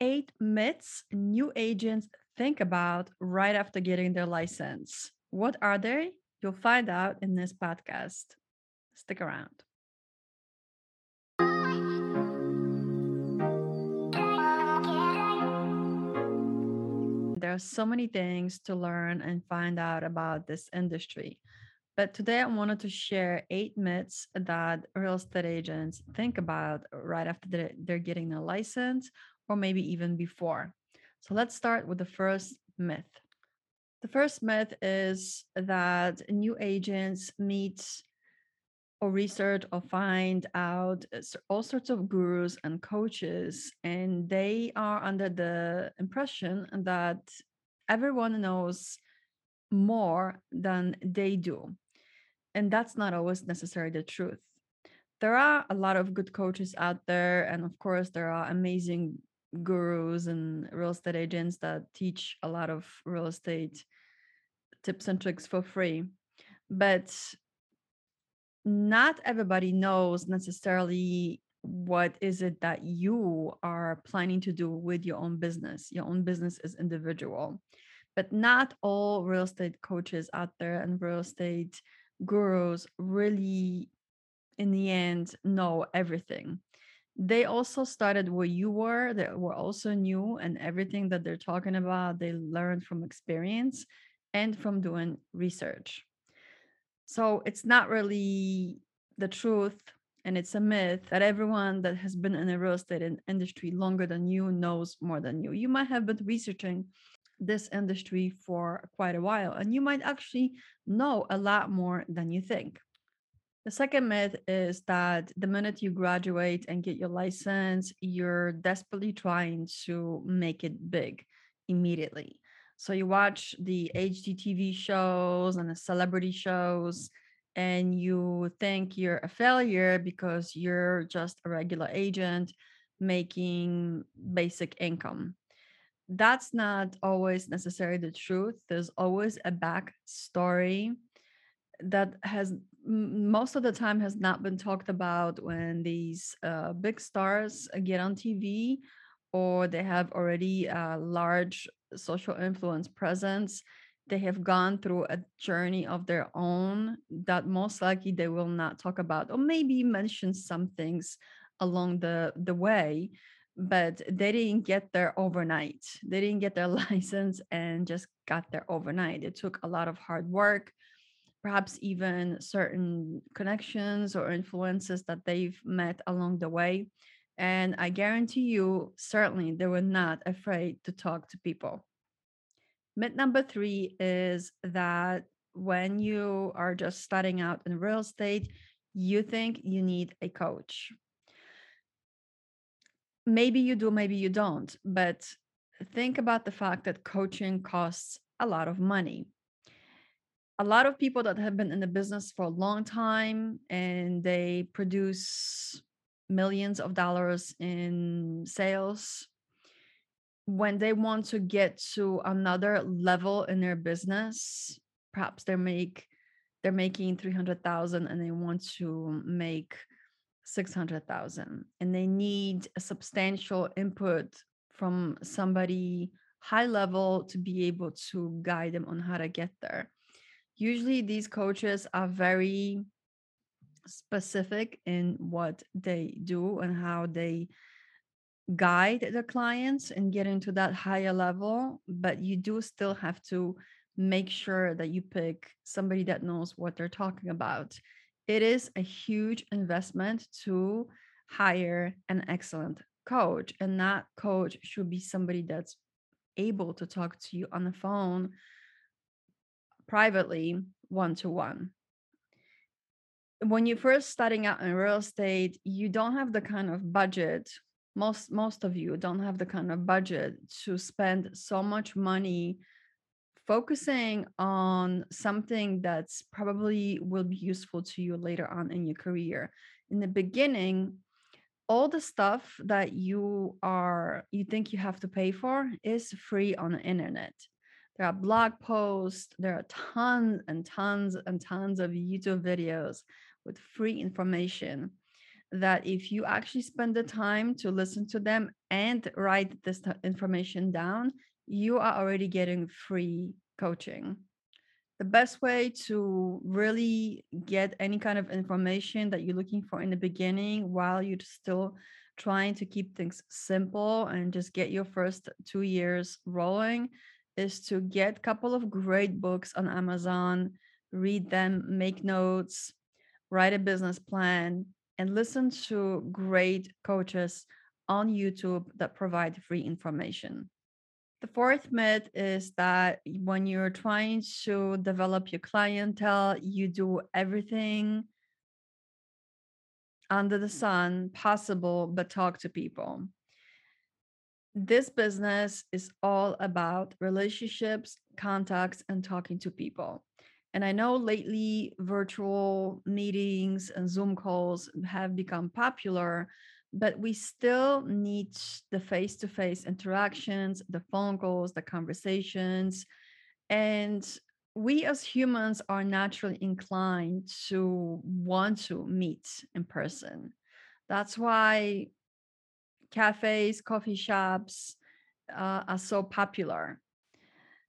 eight myths new agents think about right after getting their license. What are they? You'll find out in this podcast. Stick around. There are so many things to learn and find out about this industry. But today I wanted to share eight myths that real estate agents think about right after they're, getting a license or maybe even before. So let's start with the first myth. The first myth is that new agents meet or research or find out all sorts of gurus and coaches, and they are under the impression that everyone knows more than they do. And that's not always necessarily the truth. There are a lot of good coaches out there, and of course, there are amazing gurus and real estate agents that teach a lot of real estate tips and tricks for free. But not everybody knows necessarily what is it that you are planning to do with your own business. Your own business is individual. But not all real estate coaches out there and real estate gurus really in the end know everything they also started where you were they were also new and everything that they're talking about they learned from experience and from doing research. So it's not really the truth and it's a myth that everyone that has been in the real estate industry longer than you knows more than you. You might have been researching this industry for quite a while and you might actually know a lot more than you think the second myth is that the minute you graduate and get your license, you're desperately trying to make it big immediately. So you watch the HGTV shows and the celebrity shows, and you think you're a failure because you're just a regular agent making basic income. That's not always necessarily the truth. There's always a back story that has most of the time has not been talked about when these uh, big stars get on TV or they have already a large social influence presence. They have gone through a journey of their own that most likely they will not talk about, or maybe mention some things along the, the way, but they didn't get there overnight. They didn't get their license and just got there overnight. It took a lot of hard work perhaps even certain connections or influences that they've met along the way. And I guarantee you, certainly, they were not afraid to talk to people. Myth number three is that when you are just starting out in real estate, you think you need a coach. Maybe you do, maybe you don't, but think about the fact that coaching costs a lot of money a lot of people that have been in the business for a long time and they produce millions of dollars in sales when they want to get to another level in their business perhaps they make they're making 300,000 and they want to make 600,000 and they need a substantial input from somebody high level to be able to guide them on how to get there usually these coaches are very specific in what they do and how they guide the clients and get into that higher level but you do still have to make sure that you pick somebody that knows what they're talking about. It is a huge investment to hire an excellent coach and that coach should be somebody that's able to talk to you on the phone privately one to one. When you're first starting out in real estate, you don't have the kind of budget. Most most of you don't have the kind of budget to spend so much money focusing on something that's probably will be useful to you later on in your career. In the beginning, all the stuff that you are you think you have to pay for is free on the internet there are blog posts, there are tons and tons and tons of YouTube videos with free information. that if you actually spend the time to listen to them and write this information down, you are already getting free coaching. The best way to really get any kind of information that you're looking for in the beginning while you're still trying to keep things simple and just get your first two years rolling is to get a couple of great books on Amazon, read them, make notes, write a business plan, and listen to great coaches on YouTube that provide free information. The fourth myth is that when you're trying to develop your clientele, you do everything under the sun possible but talk to people. This business is all about relationships, contacts, and talking to people. And I know lately virtual meetings and Zoom calls have become popular, but we still need the face to face interactions, the phone calls, the conversations. And we as humans are naturally inclined to want to meet in person. That's why cafes, coffee shops uh, are so popular.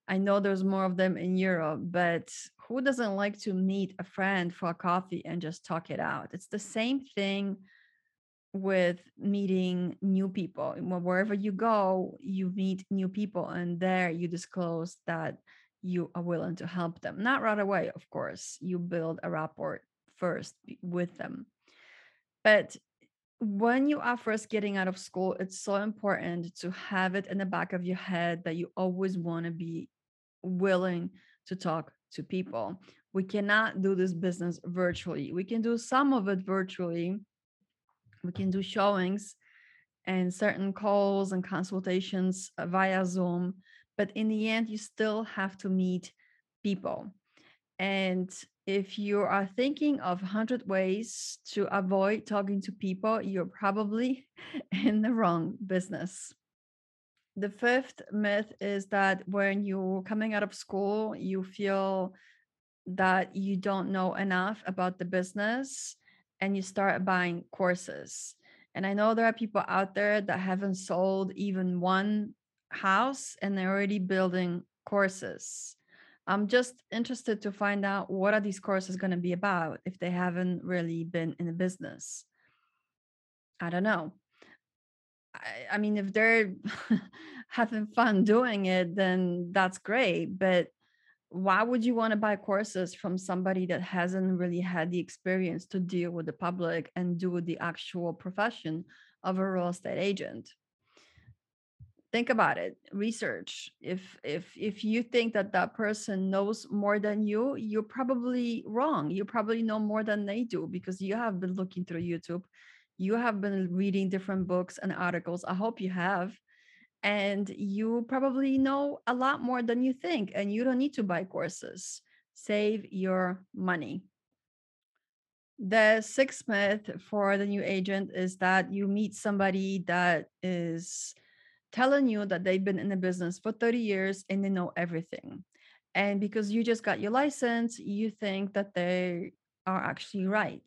I know there's more of them in Europe, but who doesn't like to meet a friend for a coffee and just talk it out? It's the same thing with meeting new people. Wherever you go, you meet new people, and there you disclose that you are willing to help them. Not right away, of course. You build a rapport first with them. But when you are first getting out of school, it's so important to have it in the back of your head that you always want to be willing to talk to people. We cannot do this business virtually. We can do some of it virtually. We can do showings and certain calls and consultations via Zoom, but in the end, you still have to meet people. And if you are thinking of 100 ways to avoid talking to people, you're probably in the wrong business. The fifth myth is that when you're coming out of school, you feel that you don't know enough about the business and you start buying courses. And I know there are people out there that haven't sold even one house and they're already building courses. I'm just interested to find out what are these courses going to be about if they haven't really been in the business. I don't know. I, I mean, if they're having fun doing it, then that's great. But why would you want to buy courses from somebody that hasn't really had the experience to deal with the public and do the actual profession of a real estate agent? Think about it research. If if if you think that that person knows more than you you're probably wrong. You probably know more than they do because you have been looking through youtube. You have been reading different books and articles. I hope you have. And you probably know a lot more than you think and you don't need to buy courses. Save your money. The sixth myth for the new agent is that you meet somebody that is telling you that they've been in the business for 30 years and they know everything. And because you just got your license, you think that they are actually right.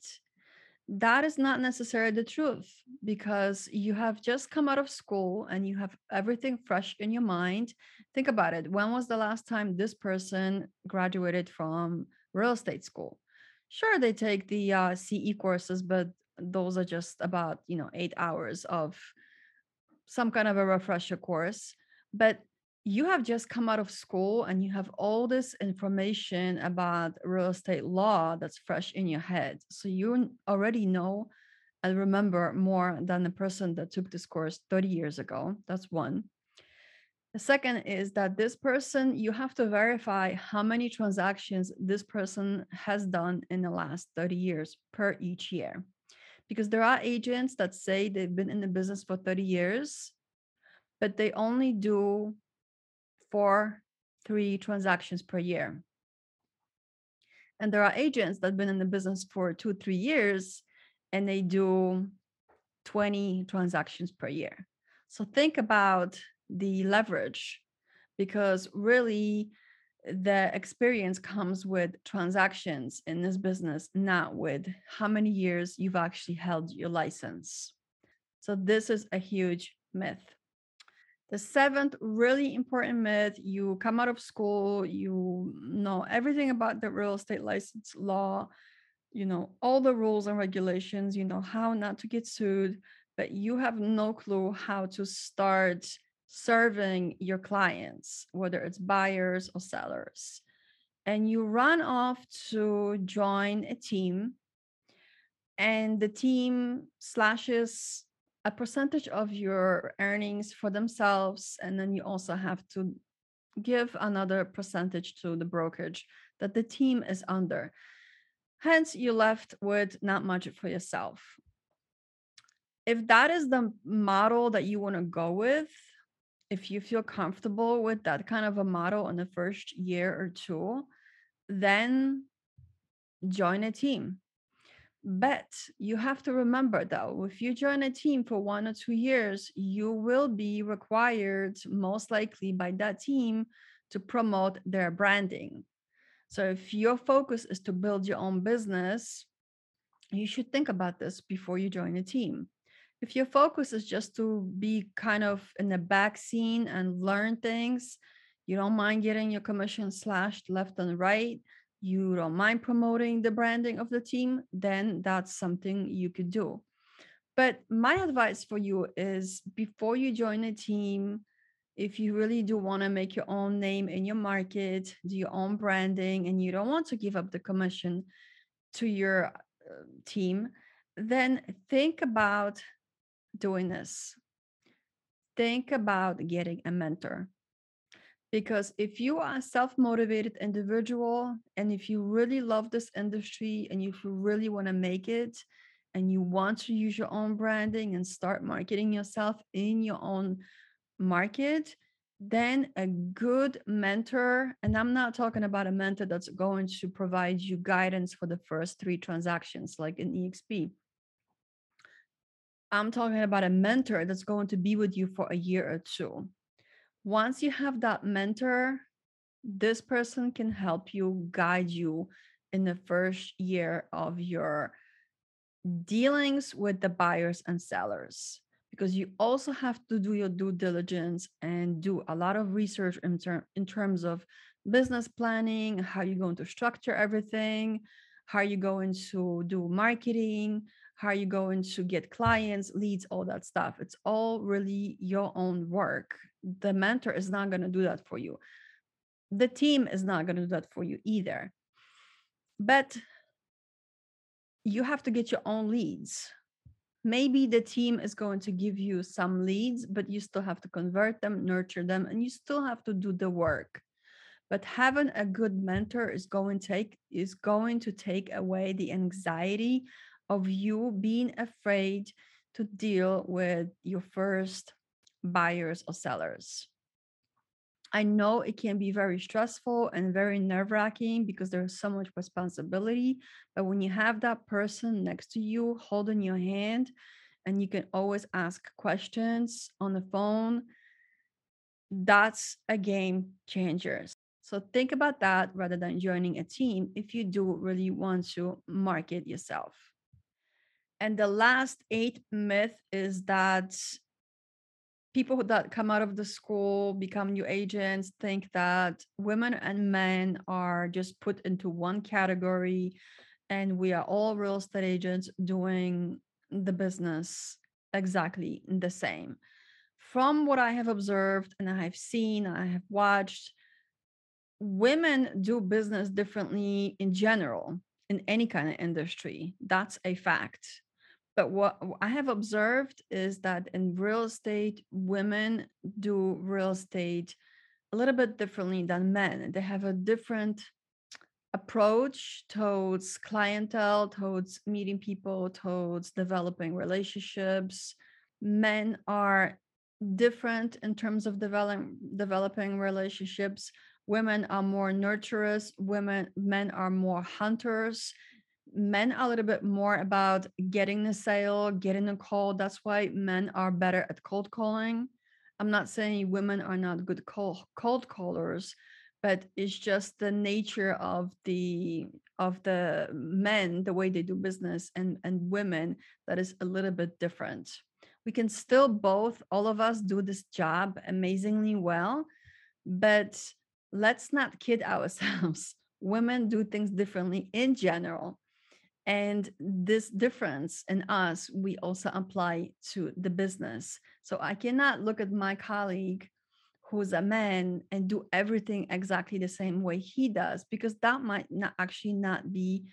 That is not necessarily the truth because you have just come out of school and you have everything fresh in your mind. Think about it. When was the last time this person graduated from real estate school? Sure, they take the uh, CE courses, but those are just about you know eight hours of some kind of a refresher course, but you have just come out of school and you have all this information about real estate law that's fresh in your head. So you already know and remember more than the person that took this course 30 years ago. That's one. The second is that this person, you have to verify how many transactions this person has done in the last 30 years per each year because there are agents that say they've been in the business for 30 years, but they only do four, three transactions per year. And there are agents that have been in the business for two, three years, and they do 20 transactions per year. So think about the leverage because really the experience comes with transactions in this business, not with how many years you've actually held your license. So, this is a huge myth. The seventh really important myth you come out of school, you know everything about the real estate license law, you know all the rules and regulations, you know how not to get sued, but you have no clue how to start serving your clients, whether it's buyers or sellers. And you run off to join a team, and the team slashes a percentage of your earnings for themselves. And then you also have to give another percentage to the brokerage that the team is under. Hence, you're left with not much for yourself. If that is the model that you want to go with, if you feel comfortable with that kind of a model in the first year or two, then join a team. But you have to remember though, if you join a team for one or two years, you will be required, most likely by that team, to promote their branding. So if your focus is to build your own business, you should think about this before you join a team if your focus is just to be kind of in the back scene and learn things, you don't mind getting your commission slashed left and right, you don't mind promoting the branding of the team, then that's something you could do. But my advice for you is before you join a team, if you really do want to make your own name in your market, do your own branding, and you don't want to give up the commission to your uh, team, then think about doing this, think about getting a mentor. Because if you are a self motivated individual and if you really love this industry and if you really want to make it and you want to use your own branding and start marketing yourself in your own market, then a good mentor, and I'm not talking about a mentor that's going to provide you guidance for the first three transactions like an EXP. I'm talking about a mentor that's going to be with you for a year or two. Once you have that mentor, this person can help you guide you in the first year of your dealings with the buyers and sellers because you also have to do your due diligence and do a lot of research in, ter- in terms of business planning how you're going to structure everything how you're going to do marketing how are you going to get clients, leads, all that stuff. It's all really your own work. The mentor is not going to do that for you. The team is not going to do that for you either. But you have to get your own leads. Maybe the team is going to give you some leads, but you still have to convert them, nurture them, and you still have to do the work but having a good mentor is going to take is going to take away the anxiety of you being afraid to deal with your first buyers or sellers. I know it can be very stressful and very nerve wracking because there's so much responsibility. But when you have that person next to you holding your hand and you can always ask questions on the phone, that's a game changer. So think about that rather than joining a team if you do really want to market yourself. And the last eight myth is that people that come out of the school become new agents think that women and men are just put into one category and we are all real estate agents doing the business exactly the same. From what i have observed and i have seen i have watched women do business differently in general in any kind of industry. That's a fact but what I have observed is that in real estate, women do real estate a little bit differently than men. They have a different approach towards clientele, towards meeting people, towards developing relationships. Men are different in terms of develop, developing relationships. Women are more nurturers. Women, men are more hunters men are a little bit more about getting the sale, getting the call. That's why men are better at cold calling. I'm not saying women are not good cold, cold callers, but it's just the nature of the of the men the way they do business and and women that is a little bit different we can still both all of us do this job amazingly well but let's not kid ourselves women do things differently in general and this difference in us we also apply to the business. So i cannot look at my colleague who's a man and do everything exactly the same way he does because that might not actually not be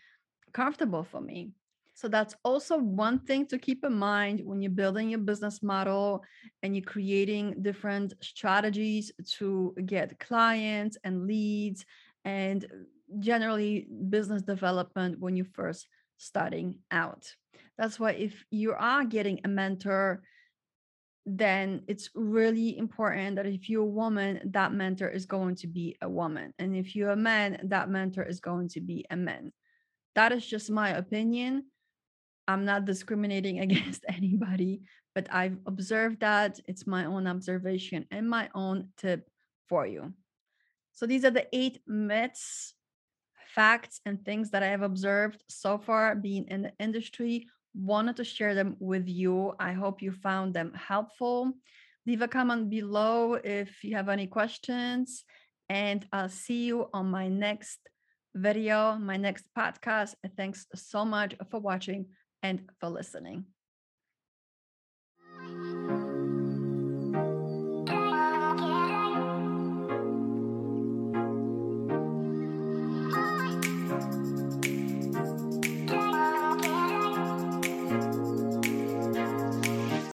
comfortable for me. So that's also one thing to keep in mind when you're building your business model and you're creating different strategies to get clients and leads and generally business development when you're first starting out. That's why if you are getting a mentor, then it's really important that if you're a woman, that mentor is going to be a woman. And if you're a man, that mentor is going to be a man. That is just my opinion. I'm not discriminating against anybody, but I've observed that. It's my own observation and my own tip for you. So these are the eight myths, facts, and things that I have observed so far being in the industry. Wanted to share them with you. I hope you found them helpful. Leave a comment below if you have any questions, and I'll see you on my next video, my next podcast. Thanks so much for watching and for listening.